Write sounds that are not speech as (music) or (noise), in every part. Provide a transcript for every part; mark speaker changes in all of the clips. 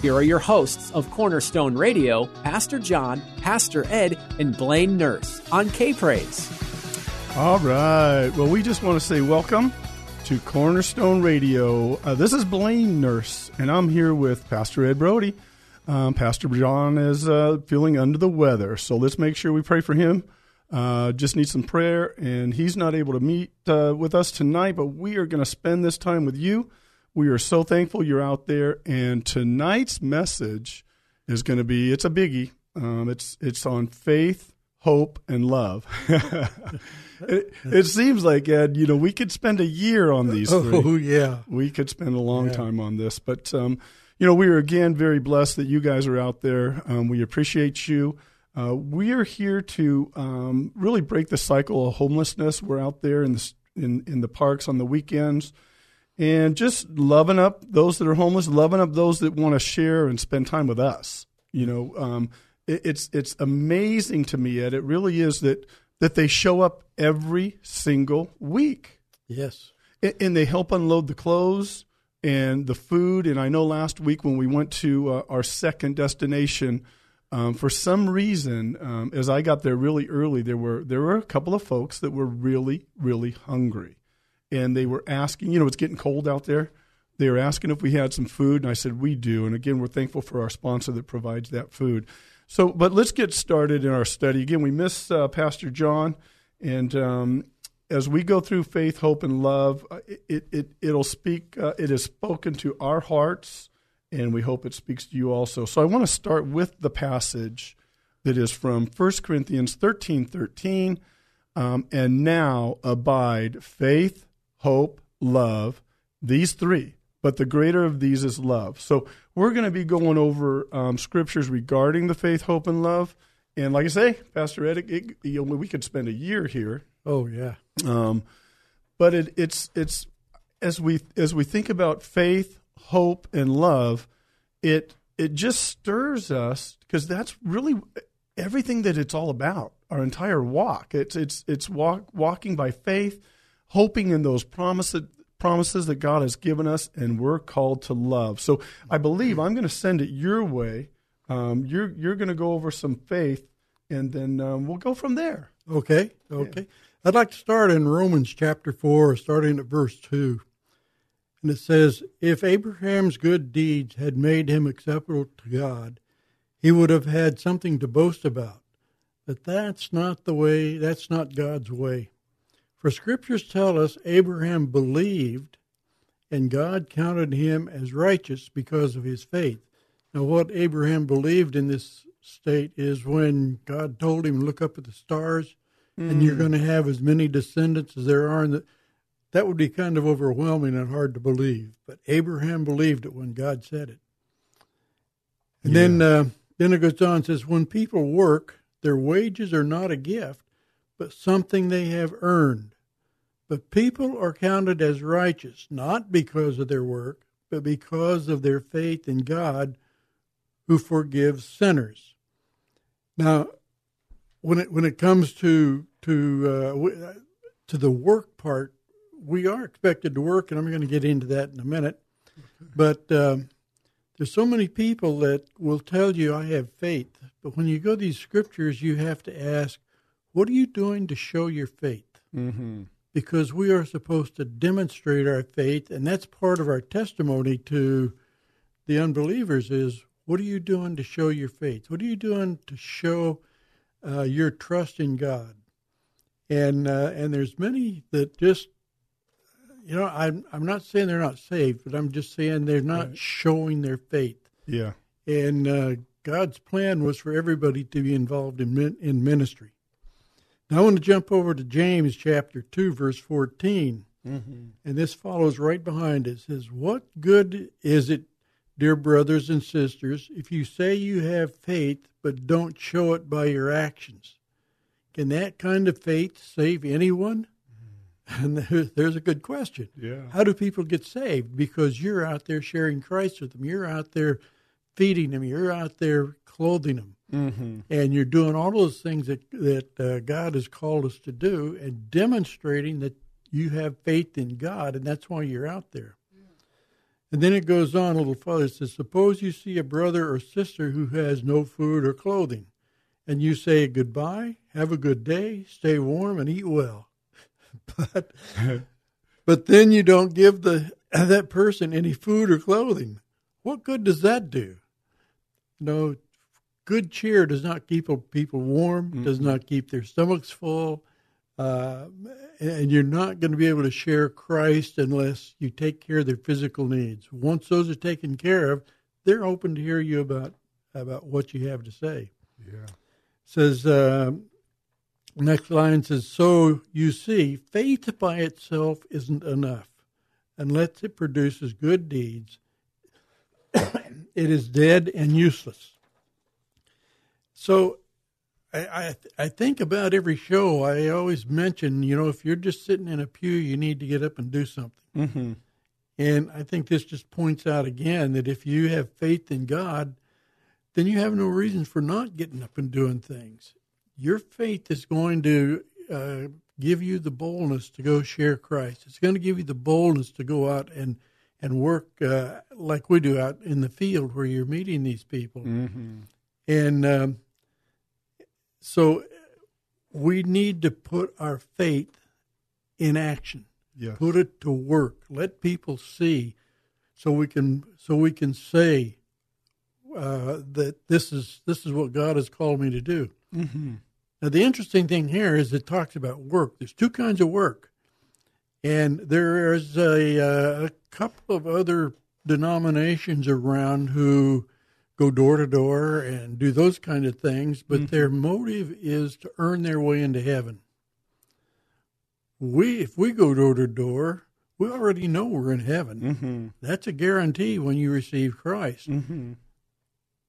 Speaker 1: here are your hosts of Cornerstone Radio, Pastor John, Pastor Ed, and Blaine Nurse on K Praise.
Speaker 2: All right. Well, we just want to say welcome to Cornerstone Radio. Uh, this is Blaine Nurse, and I'm here with Pastor Ed Brody. Um, Pastor John is uh, feeling under the weather, so let's make sure we pray for him. Uh, just need some prayer, and he's not able to meet uh, with us tonight, but we are going to spend this time with you. We are so thankful you're out there, and tonight's message is going to be it's a biggie. Um, it's it's on faith, hope, and love. (laughs) it, it, seems like Ed, you know, we could spend a year on these. Three.
Speaker 3: Oh (laughs) yeah,
Speaker 2: we could spend a long yeah. time on this, but um, you know, we are again very blessed that you guys are out there. Um, we appreciate you. Uh, we are here to um, really break the cycle of homelessness. We're out there in the in, in the parks on the weekends and just loving up those that are homeless, loving up those that want to share and spend time with us. You know, um, it, it's it's amazing to me, Ed. It really is that that they show up every single week.
Speaker 3: Yes,
Speaker 2: and, and they help unload the clothes and the food. And I know last week when we went to uh, our second destination. Um, for some reason, um, as I got there really early, there were there were a couple of folks that were really really hungry, and they were asking, you know, it's getting cold out there. They were asking if we had some food, and I said, we do. And again, we're thankful for our sponsor that provides that food. So, but let's get started in our study. Again, we miss uh, Pastor John, and um, as we go through faith, hope, and love, uh, it, it, it will speak. Uh, it is spoken to our hearts, and we hope it speaks to you also. So, I want to start with the passage that is from 1 Corinthians thirteen thirteen, um, and now abide faith, hope, love, these three. But the greater of these is love. So we're going to be going over um, scriptures regarding the faith, hope, and love. And like I say, Pastor Ed, it, you know, we could spend a year here.
Speaker 3: Oh yeah.
Speaker 2: Um, but it, it's it's as we as we think about faith, hope, and love, it it just stirs us because that's really everything that it's all about. Our entire walk. It's it's it's walk, walking by faith hoping in those promises promises that God has given us, and we're called to love. So I believe I'm going to send it your way. Um, you're you're going to go over some faith, and then um, we'll go from there.
Speaker 3: Okay, okay. Yeah. I'd like to start in Romans chapter four, starting at verse two, and it says, "If Abraham's good deeds had made him acceptable to God, he would have had something to boast about. But that's not the way. That's not God's way." For scriptures tell us Abraham believed and God counted him as righteous because of his faith. Now, what Abraham believed in this state is when God told him, Look up at the stars, mm. and you're mm. going to have as many descendants as there are in the. That would be kind of overwhelming and hard to believe. But Abraham believed it when God said it. And yeah. then, uh, then it goes on and says, When people work, their wages are not a gift, but something they have earned. But people are counted as righteous, not because of their work, but because of their faith in God who forgives sinners. Now, when it when it comes to to uh, to the work part, we are expected to work, and I'm going to get into that in a minute. But um, there's so many people that will tell you I have faith, but when you go to these scriptures, you have to ask, what are you doing to show your faith?
Speaker 2: Mm-hmm.
Speaker 3: Because we are supposed to demonstrate our faith, and that's part of our testimony to the unbelievers is What are you doing to show your faith? What are you doing to show uh, your trust in God? And uh, and there's many that just, you know, I'm I'm not saying they're not saved, but I'm just saying they're not
Speaker 2: Right.
Speaker 3: showing their faith.
Speaker 2: Yeah.
Speaker 3: And uh, God's plan was for everybody to be involved in min- in ministry. Now I want to jump over to James chapter two, verse 14 mm-hmm. and this follows right behind it. It says, What good is it, dear brothers and sisters, if you say you have faith but don't show it by your actions? Can that kind of faith save anyone? Mm-hmm. And there- there's a good question.
Speaker 2: Yeah.
Speaker 3: How do people get saved? Because you're out there sharing Christ with them. You're out there feeding them. You're out there clothing them.
Speaker 2: Mm-hmm.
Speaker 3: And you're doing all those things that, that uh, God has called us to do and demonstrating that you have faith in God, and that's why you're out there. And then it goes on a little further. It says, Suppose you see a brother or sister who has no food or clothing, and you say goodbye, have a good day, stay warm, and eat well. (laughs) but (laughs) but then you don't give the that person any food or clothing. What good does that do? No, good cheer does not keep people warm, does not keep their stomachs full, uh, and you're not going to be able to share Christ unless you take care of their physical needs. Once those are taken care of, they're open to hear you about about what you have to say.
Speaker 2: Yeah.
Speaker 3: says uh, next line says, "So you see, faith by itself isn't enough, unless it produces good deeds. (coughs) it is dead and useless." So I, I I think about every show. I always mention, you know, if you're just sitting in a pew, you need to get up and do something.
Speaker 2: Mm-hmm.
Speaker 3: And I think this just points out again that if you have faith in God, then you have no reason for not getting up and doing things. Your faith is going to uh, give you the boldness to go share Christ. It's going to give you the boldness to go out and and work uh, like we do out in the field where you're meeting these people.
Speaker 2: Mm-hmm.
Speaker 3: And um, so we need to put our faith in action.
Speaker 2: Yes.
Speaker 3: Put it to work. Let people see, so we can so we can say uh, that this is this is what God has called me to do.
Speaker 2: Mm-hmm.
Speaker 3: Now the interesting thing here is it talks about work. There's two kinds of work, and there's a, uh, a couple of other denominations around who go door to door and do those kind of things, but their motive is to earn their way into heaven. We, if we go door to door, we already know we're in heaven.
Speaker 2: Mm-hmm.
Speaker 3: That's a guarantee when you receive Christ.
Speaker 2: Mm-hmm.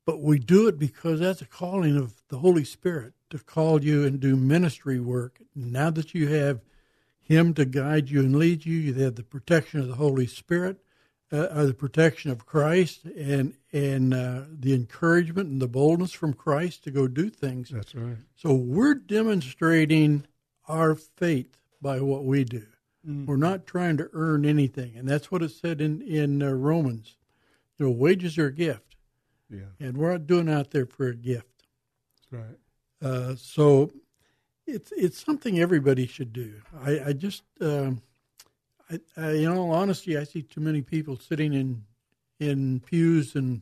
Speaker 3: But we do it because that's a calling of the Holy Spirit to call you and do ministry work. Now that you have Him to guide you and lead you, you have the protection of the Holy Spirit, uh, uh, the protection of Christ, and and uh, the encouragement and the boldness from Christ to go do things.
Speaker 2: That's right.
Speaker 3: So we're demonstrating our faith by what we do. We're not trying to earn anything, and that's what it said in in uh, Romans. You know, wages are a gift,
Speaker 2: Yeah.
Speaker 3: and we're not doing out there for a gift.
Speaker 2: That's right.
Speaker 3: Uh, so it's it's something everybody should do. I, I just, um, I, I, in all honesty, I see too many people sitting in in pews and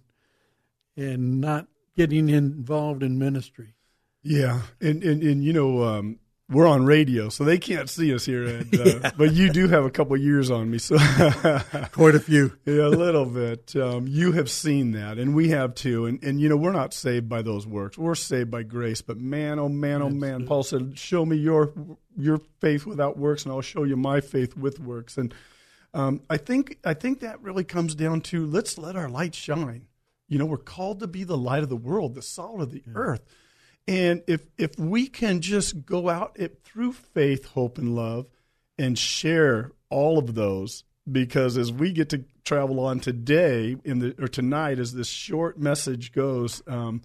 Speaker 3: and not getting involved in ministry.
Speaker 2: Yeah, and and, and you know um, we're on radio, so they can't see us here, uh, (laughs) but you do have a couple years on me, so (laughs)
Speaker 3: Quite a few.
Speaker 2: yeah, a little bit. Um, you have seen that, and we have too. And and you know we're not saved by those works; we're saved by grace. But man, oh man, oh man, Paul said, "Show me your your faith without works, and I'll show you my faith with works." And um, I think I think that really comes down to let's let our light shine. You know, we're called to be the light of the world, the salt of the earth. And if if we can just go out it, through faith, hope, and love, and share all of those, because as we get to travel on today in the or tonight, as this short message goes, um,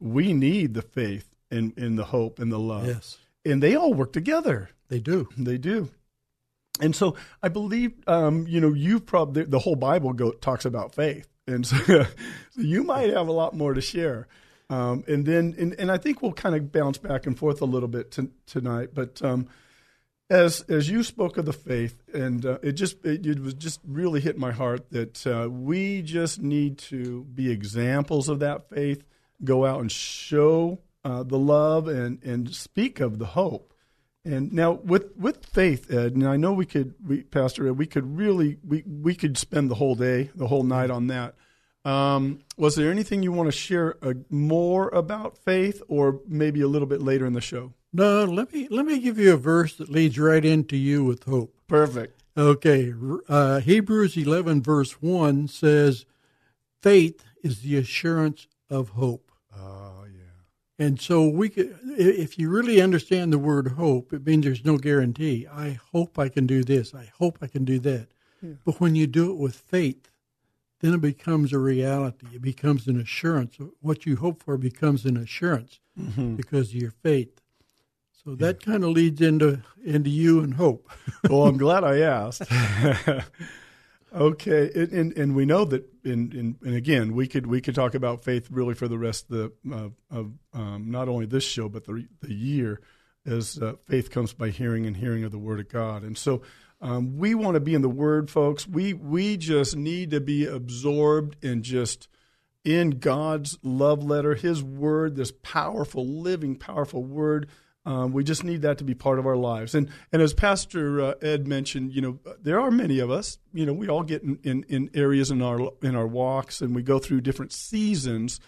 Speaker 2: we need the faith and, and the hope and the love,
Speaker 3: Yes,
Speaker 2: and they all work together.
Speaker 3: they do.
Speaker 2: They do. And so I believe, um, you know, you've probably, the whole Bible go, talks about faith. And so, so (laughs) you might have a lot more to share. Um, and then, and, and I think we'll kind of bounce back and forth a little bit to, tonight. But um, as as you spoke of the faith, and uh, it just it, it, was just really hit my heart that uh, we just need to be examples of that faith. Go out and show uh, the love and and speak of the hope. And now with with faith, Ed, and I know we could, we, Pastor Ed, we could really we we could spend the whole day, the whole night on that. Um, was there anything you want to share uh, more about faith, or maybe a little bit later in the show?
Speaker 3: No, let me let me give you a verse that leads right into you with hope.
Speaker 2: Perfect.
Speaker 3: Okay, uh, Hebrews eleven verse one says, "Faith is the assurance of hope."
Speaker 2: Oh yeah.
Speaker 3: And so we could, if you really understand the word hope, it means there's no guarantee. I hope I can do this. I hope I can do that. Yeah. But when you do it with faith, then it becomes a reality. It becomes an assurance. What you hope for becomes an assurance mm-hmm. because of your faith. So that yeah. kind of leads into into you and hope. (laughs)
Speaker 2: well, I'm glad I asked. (laughs) okay, and, and, and we know that, in, in, and again, we could we could talk about faith really for the rest of the uh, of um, not only this show but the the year, as uh, faith comes by hearing and hearing of the Word of God, and so. Um, we want to be in the Word, folks. We we just need to be absorbed in just in God's love letter, His Word, this powerful, living, powerful Word um, we just need that to be part of our lives. And and as Pastor uh, Ed mentioned, you know, there are many of us. You know, we all get in, in, in areas in our in our walks, and we go through different seasons.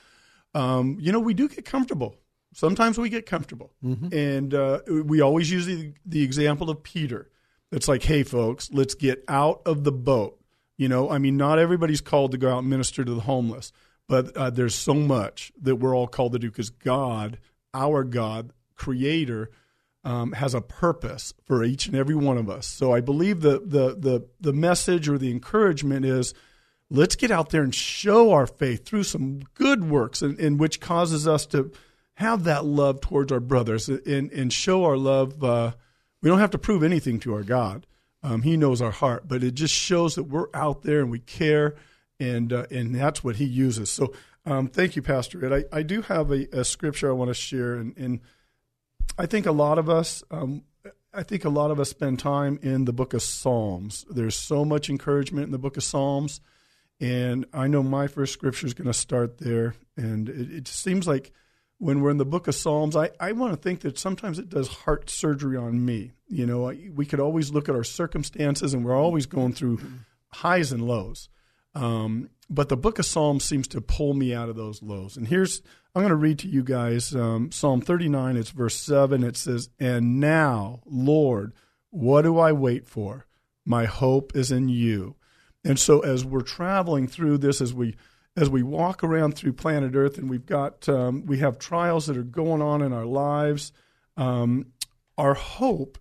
Speaker 2: Um, you know, we do get comfortable. Sometimes we get comfortable, mm-hmm. and uh, we always use the, the example of Peter. It's like, hey, folks, let's get out of the boat. You know, I mean, not everybody's called to go out and minister to the homeless, but uh, there's so much that we're all called to do because God, our God, creator um, has a purpose for each and every one of us. So I believe the, the, the, the message or the encouragement is let's get out there and show our faith through some good works in which causes us to have that love towards our brothers and, and show our love. Uh, we don't have to prove anything to our God. Um, he knows our heart, but it just shows that we're out there and we care, and uh, and that's what He uses. So, um, thank you, Pastor Ed. I, I do have a, a scripture I want to share, and, and I think a lot of us, um, I think a lot of us spend time in the book of Psalms. There's so much encouragement in the book of Psalms. And I know my first scripture is going to start there. And it, it seems like when we're in the book of Psalms, I, I want to think that sometimes it does heart surgery on me. You know, we could always look at our circumstances and we're always going through highs and lows. Um, but the book of Psalms seems to pull me out of those lows. And here's, I'm going to read to you guys um, Psalm 39, it's verse 7. It says, And now, Lord, what do I wait for? My hope is in you. And so as we're traveling through this, as we as we walk around through planet Earth, and we've got um, we have trials that are going on in our lives, um, our hope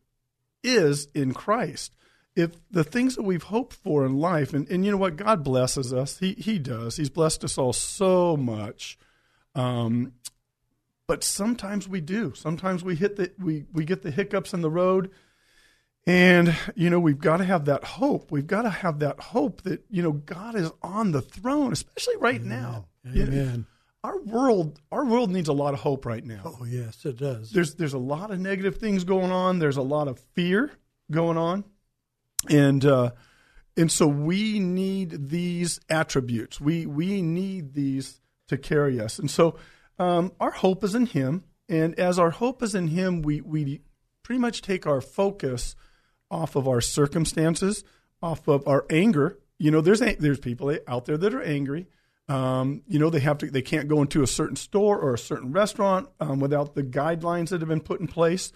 Speaker 2: is in Christ if the things that we've hoped for in life, and, and you know what, God blesses us. He He does. He's blessed us all so much. Um, but sometimes we do. Sometimes we hit the we we get the hiccups in the road, and you know we've got to have that hope. We've got to have that hope that you know God is on the throne, especially right
Speaker 3: Amen.
Speaker 2: now.
Speaker 3: Amen. You know,
Speaker 2: our world our world needs a lot of hope right now.
Speaker 3: Oh yes, it does.
Speaker 2: There's there's a lot of negative things going on. There's a lot of fear going on and uh, and so we need these attributes. We we need these to carry us. And so um, our hope is in Him. And as our hope is in Him, we we pretty much take our focus off of our circumstances, off of our anger. You know, there's there's people out there that are angry. Um, you know, they have to they can't go into a certain store or a certain restaurant um, without the guidelines that have been put in place.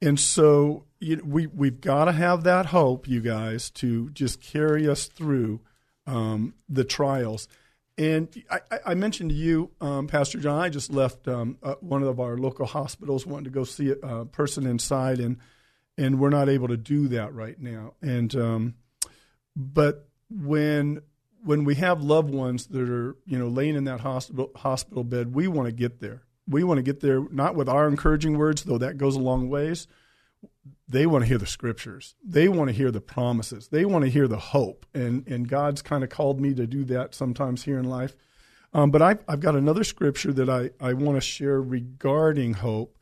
Speaker 2: And so you we we've got to have that hope, you guys, to just carry us through um, the trials. And I, I, mentioned to you, um, Pastor John, I just left um, uh, one of our local hospitals, wanted to go see a, person inside, and and we're not able to do that right now. And um, but when when we have loved ones that are you know laying in that hospital hospital bed, we want to get there we want to get there not with our encouraging words, though that goes a long ways. They want to hear the scriptures. They want to hear the promises. They want to hear the hope. And and God's kind of called me to do that sometimes here in life. Um, but I've, I've got another scripture that I, I want to share regarding hope.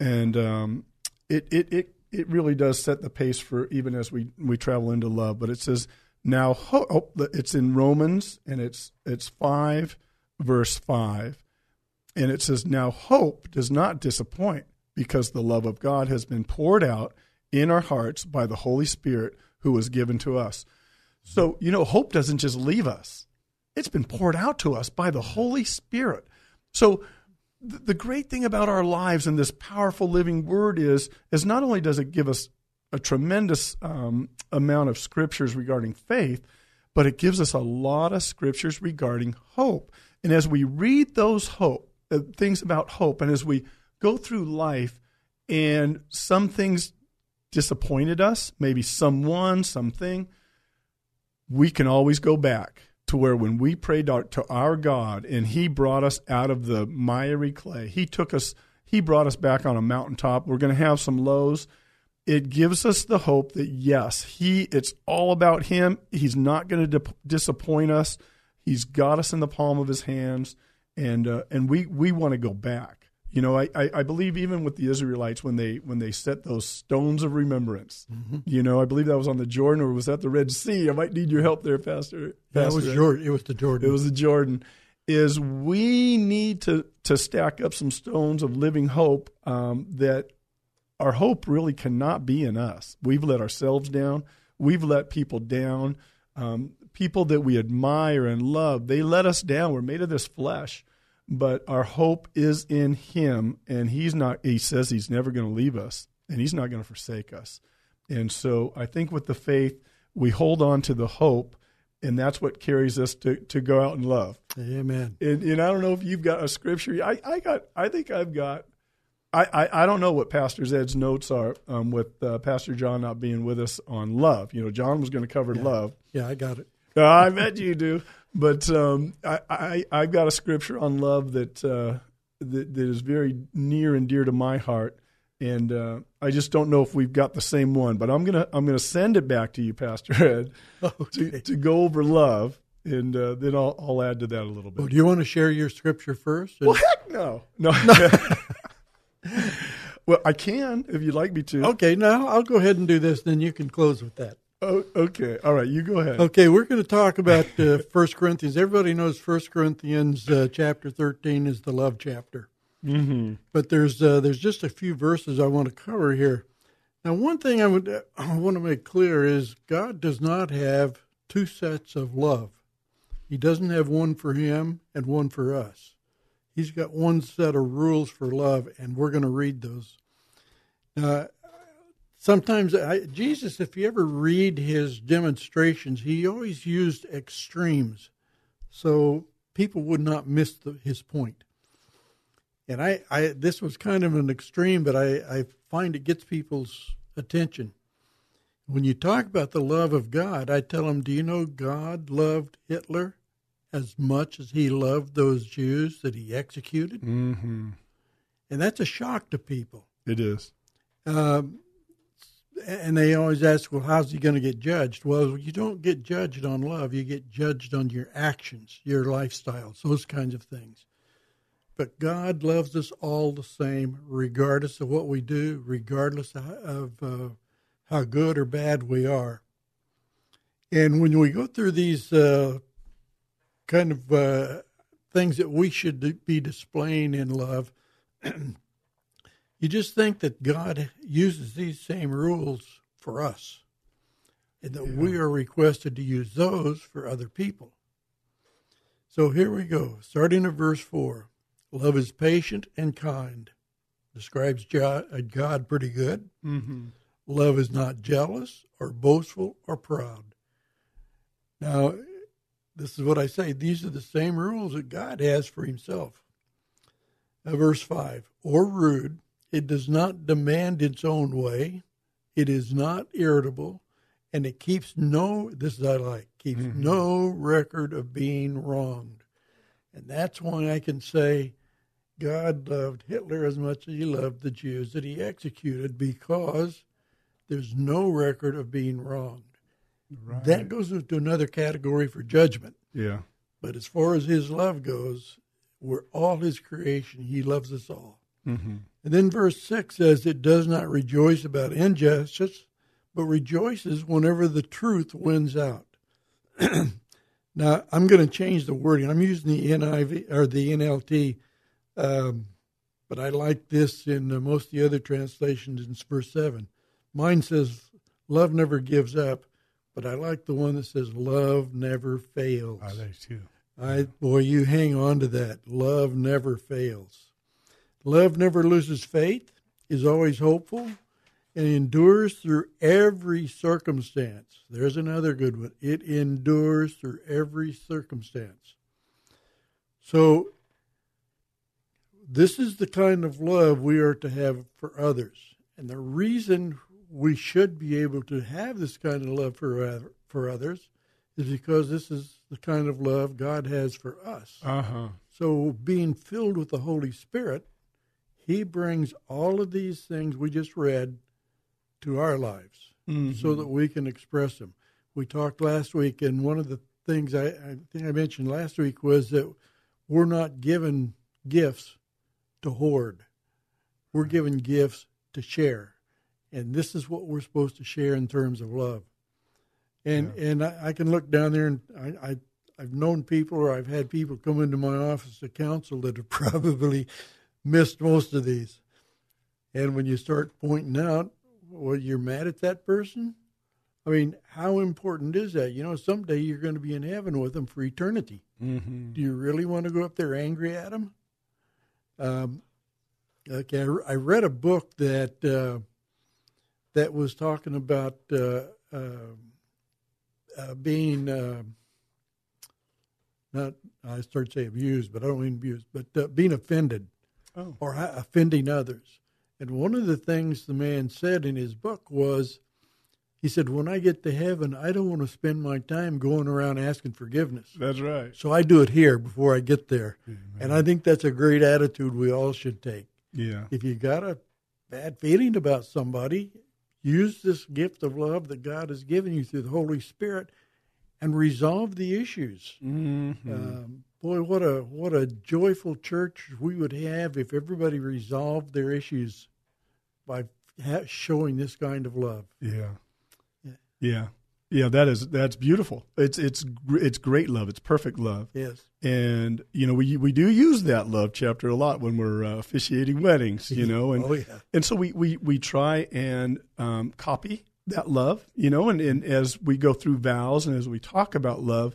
Speaker 2: And um, it, it, it, it really does set the pace for even as we we travel into love. But it says now hope. Oh, it's in Romans and it's it's five verse five, and it says now hope does not disappoint because the love of God has been poured out in our hearts by the Holy Spirit who was given to us. So you know hope doesn't just leave us; it's been poured out to us by the Holy Spirit. So the great thing about our lives and this powerful living word is is not only does it give us a tremendous um, amount of scriptures regarding faith, but it gives us a lot of scriptures regarding hope. And as we read those hope uh, things about hope, and as we go through life, and some things disappointed us, maybe someone, something, we can always go back to where when we prayed to our God and He brought us out of the miry clay, He took us, He brought us back on a mountaintop. We're going to have some lows. It gives us the hope that yes, He, it's all about Him. He's not going to di- disappoint us. He's got us in the palm of His hands, and uh, and we we want to go back. You know, I, I, I, believe even with the Israelites when they when they set those stones of remembrance, mm-hmm. you know, I believe that was on the Jordan or was that the Red Sea? I might need your help there, Pastor.
Speaker 3: That was Jordan. It was the Jordan.
Speaker 2: It was the Jordan. Is we need to to stack up some stones of living hope um, that our hope really cannot be in us. We've let ourselves down. We've let people down. Um, people that we admire and love, they let us down. We're made of this flesh but our hope is in him and he's not he says he's never going to leave us and he's not going to forsake us and so i think with the faith we hold on to the hope and that's what carries us to, to go out and love
Speaker 3: amen
Speaker 2: and, and i don't know if you've got a scripture i, I got i think i've got I, I, I don't know what Pastor Ed's notes are um, with uh, Pastor John not being with us on love. You know, John was going to cover
Speaker 3: yeah.
Speaker 2: love.
Speaker 3: Yeah, I got it.
Speaker 2: I bet you do. But um, I, I I've got a scripture on love that uh, that, that is very near and dear to my heart, and uh, I just don't know if we've got the same one. But I'm gonna I'm gonna send it back to you, Pastor (laughs) Ed, (laughs) okay. to, to go over love, and uh, then I'll I'll add to that a little bit.
Speaker 3: Well, do you want to share your scripture first?
Speaker 2: Well, heck no, no. no. (laughs) well, I can if you'd like me to.
Speaker 3: Okay, now I'll go ahead and do this. Then you can close with that.
Speaker 2: Oh, okay. All right. You go ahead.
Speaker 3: Okay. We're going to talk about uh, (laughs) First Corinthians. Everybody knows First Corinthians uh, chapter 13 is the love chapter.
Speaker 2: Mm-hmm.
Speaker 3: But there's uh, there's just a few verses I want to cover here. Now, one thing I would I want to make clear is God does not have two sets of love. He doesn't have one for him and one for us. He's got one set of rules for love, and we're going to read those. Now, sometimes I, Jesus, if you ever read his demonstrations, he always used extremes, so people would not miss the, his point. And I, I, this was kind of an extreme, but I, I find it gets people's attention. When you talk about the love of God, I tell them, do you know God loved Hitler as much as he loved those Jews that he executed?
Speaker 2: Mm-hmm.
Speaker 3: And that's a shock to people.
Speaker 2: It is.
Speaker 3: Um, and they always ask, well, how's he going to get judged? Well, you don't get judged on love. You get judged on your actions, your lifestyles, those kinds of things. But God loves us all the same, regardless of what we do, regardless of uh, how good or bad we are. And when we go through these uh, kind of uh, things that we should be displaying in love, (clears throat) You just think that God uses these same rules for us and that yeah. we are requested to use those for other people. So here we go, starting at verse 4. Love is patient and kind. Describes God pretty good.
Speaker 2: Mm-hmm.
Speaker 3: Love is not jealous or boastful or proud. Now, this is what I say. These are the same rules that God has for himself. Now, verse 5 or rude, it does not demand its own way. It is not irritable, and it keeps no. This is I like keeps mm-hmm. no record of being wronged, and that's why I can say God loved Hitler as much as He loved the Jews that He executed because there's no record of being wronged. Right. That goes into another category for judgment.
Speaker 2: Yeah.
Speaker 3: But as far as His love goes, we're all His creation. He loves us all. And then verse 6 says, It does not rejoice about injustice, but rejoices whenever the truth wins out. (clears throat) now, I'm going to change the wording. I'm using the NIV or the NLT, um, but I like this in uh, most of the other translations in verse 7. Mine says, Love never gives up, but I like the one that says, Love never fails.
Speaker 2: I do too.
Speaker 3: I boy, you hang on to that. Love never fails. Love never loses faith, is always hopeful, and endures through every circumstance. There's another good one. It endures through every circumstance. So this is the kind of love we are to have for others. And the reason we should be able to have this kind of love for for others is because this is the kind of love God has for us.
Speaker 2: Uh huh.
Speaker 3: So, being filled with the Holy Spirit, He brings all of these things we just read to our lives so mm-hmm. that we can express them. We talked last week, and one of the things I, I think I mentioned last week was that we're not given gifts to hoard, we're given gifts to share. And this is what we're supposed to share in terms of love. And and I, I can look down there and I, I I've known people or I've had people come into my office to counsel that have (laughs) probably missed most of these. And when you start pointing out, well, you're mad at that person. I mean, how important is that? You know, someday you're going to be in heaven with them for eternity.
Speaker 2: Mm-hmm.
Speaker 3: Do you really want to go up there angry at them? Um, okay, I, I read a book that uh, that was talking about uh, uh, uh, being uh, not I start to say abused, but I don't mean abused, but uh, being offended
Speaker 2: Oh.
Speaker 3: or offending others. And one of the things the man said in his book was, he said, "When I get to heaven, I don't want to spend my time going around asking forgiveness."
Speaker 2: That's right.
Speaker 3: So I do it here before I get there. And I think that's a great attitude we all should take.
Speaker 2: Yeah.
Speaker 3: If you got a bad feeling about somebody, use this gift of love that God has given you through the Holy Spirit and resolve the issues.
Speaker 2: Mm-hmm.
Speaker 3: Um, boy, what a what a joyful church we would have if everybody resolved their issues by ha- showing this kind of love.
Speaker 2: Yeah.
Speaker 3: Yeah.
Speaker 2: Yeah. Yeah, that is that's beautiful. It's it's it's great love. It's perfect love.
Speaker 3: Yes.
Speaker 2: And you know, we we do use that love chapter a lot when we're uh, officiating weddings, you know, and
Speaker 3: Oh, yeah.
Speaker 2: and so we we we try and um, copy that love, you know, and, and as we go through vows and as we talk about love,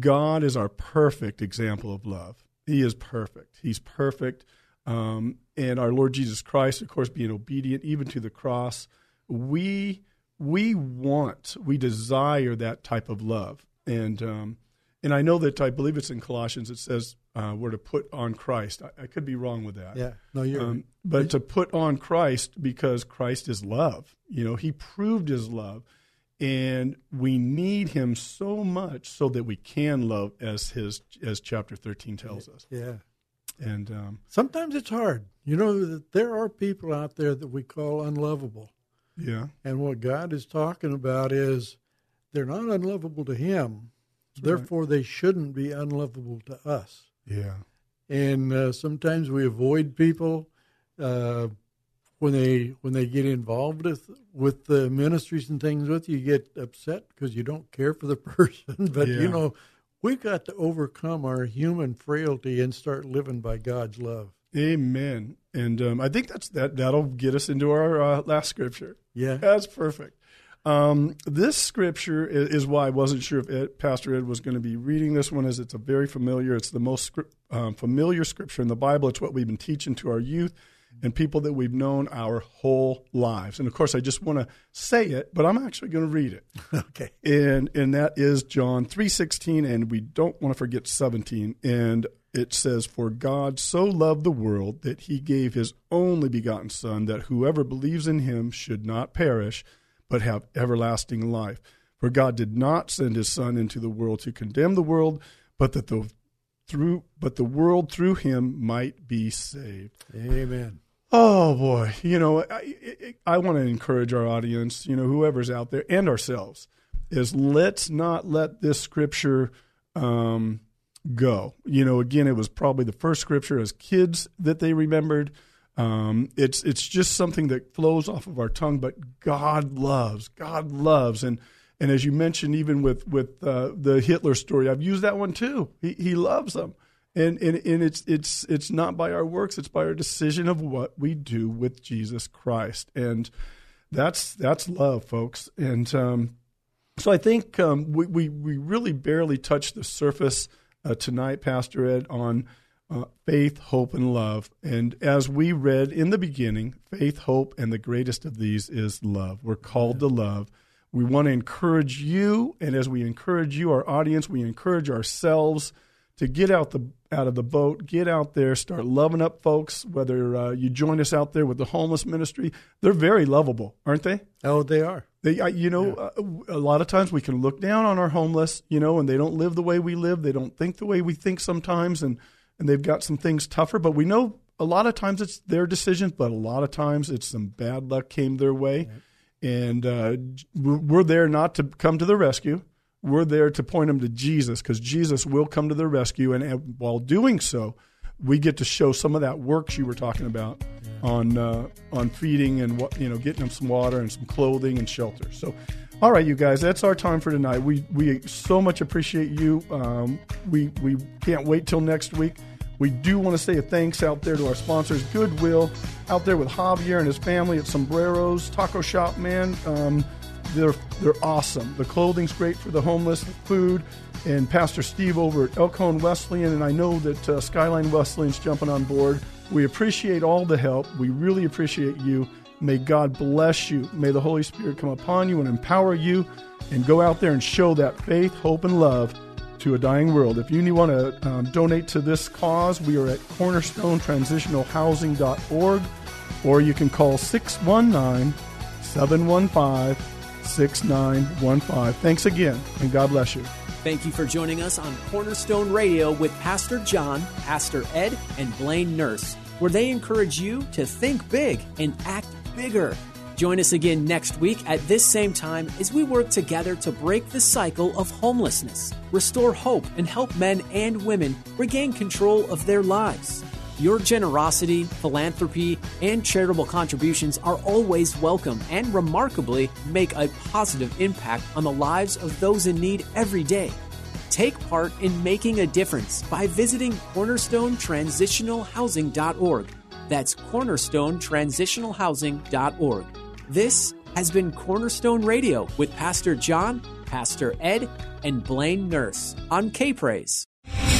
Speaker 2: God is our perfect example of love. He is perfect. He's perfect. Um, and our Lord Jesus Christ, of course, being obedient even to the cross, we we want, we desire that type of love. And um, and I know that I believe it's in Colossians. It says uh, we're to put on Christ. I, I could be wrong with that.
Speaker 3: Yeah. No, you're
Speaker 2: Um, but to put on Christ because Christ is love. You know, He proved His love, and we need Him so much so that we can love, as His as chapter thirteen tells us.
Speaker 3: yeah.
Speaker 2: And um,
Speaker 3: Sometimes it's hard. You know that there are people out there that we call unlovable.
Speaker 2: yeah,
Speaker 3: And what God is talking about is they're not unlovable to Him, therefore they shouldn't be unlovable to us.
Speaker 2: yeah,
Speaker 3: And uh, sometimes we avoid people uh, when they when they get involved with with the ministries and things with you. You get upset because you don't care for the (laughs) person, but
Speaker 2: Yeah.
Speaker 3: you know we've got to overcome our human frailty and start living by God's love.
Speaker 2: Amen. And um, I think that's that. That'll get us into our uh, last scripture.
Speaker 3: Yeah.
Speaker 2: That's perfect. Um, this scripture is, is why I wasn't sure if Ed, Pastor Ed was going to be reading this one, as it's a very familiar. It's the most script, um, familiar scripture in the Bible. It's what we've been teaching to our youth and people that we've known our whole lives. And of course, I just want to say it, but I'm actually going to read it. (laughs)
Speaker 3: Okay.
Speaker 2: and and that is John three sixteen, and we don't want to forget seventeen. And it says, "For God so loved the world that He gave His only begotten Son, that whoever believes in Him should not perish, but have everlasting life. For God did not send His Son into the world to condemn the world, but that the through but the world through Him might be saved."
Speaker 3: Amen.
Speaker 2: Oh boy, you know, I, I, want to encourage our audience, you know, whoever's out there and ourselves, is let's not let this scripture um, go. You know, again, it was probably the first scripture as kids that they remembered. Um, it's it's just something that flows off of our tongue. But God loves, God loves, and and as you mentioned, even with with uh, the Hitler story, I've used that one too. He he loves them, and, and and it's it's it's not by our works; it's by our decision of what we do with Jesus Christ, and that's that's love, folks. And um, so I think um, we, we we really barely touched the surface uh, tonight, Pastor Ed, on uh, faith, hope, and love. And as we read in the beginning, faith, hope, and the greatest of these is love. We're called to love. We want to encourage you, and as we encourage you, our audience, we encourage ourselves to get out the out of the boat, get out there, start loving up folks. Whether uh, you join us out there with the homeless ministry, they're very lovable, aren't they?
Speaker 3: Oh, they are.
Speaker 2: They, you know, yeah. uh, a lot of times we can look down on our homeless, you know, and they don't live the way we live. They don't think the way we think sometimes, and and they've got some things tougher. But we know a lot of times it's their decisions, but a lot of times it's some bad luck came their way. And uh, we're there not to come to the rescue. We're there to point them to Jesus because Jesus will come to their rescue. And, and, while doing so, we get to show some of that works you were talking about on uh, on feeding and what you know, getting them some water and some clothing and shelter. So all right, you guys, that's our time for tonight. We we so much appreciate you. Um, we we can't wait till next week. We do want to say a thanks out there to our sponsors, Goodwill, out there with Javier and his family at Sombreros Taco Shop. Man, um, they're they're awesome. The clothing's great for the homeless, food, and Pastor Steve over at Elkhorn Wesleyan, and I know that uh, Skyline Wesleyan's jumping on board. We appreciate all the help. We really appreciate you. May God bless you. May the Holy Spirit come upon you and empower you and go out there and show that faith, hope, and love to a dying world. If you want to um, donate to this cause, we are at cornerstonetransitionalhousing.org or you can call 619 715 6915. Thanks again, and God bless you.
Speaker 1: Thank you for joining us on Cornerstone Radio with Pastor John, Pastor Ed, and Blaine Nurse, where they encourage you to think big and act bigger. Join us again next week at this same time as we work together to break the cycle of homelessness, restore hope, and help men and women regain control of their lives. Your generosity, philanthropy, and charitable contributions are always welcome and remarkably make a positive impact on the lives of those in need every day. Take part in making a difference by visiting cornerstonetransitionalhousing.org that's cornerstonetransitionalhousing.org. This has been Cornerstone Radio with Pastor John, Pastor Ed, and Blaine Nurse on K Praise.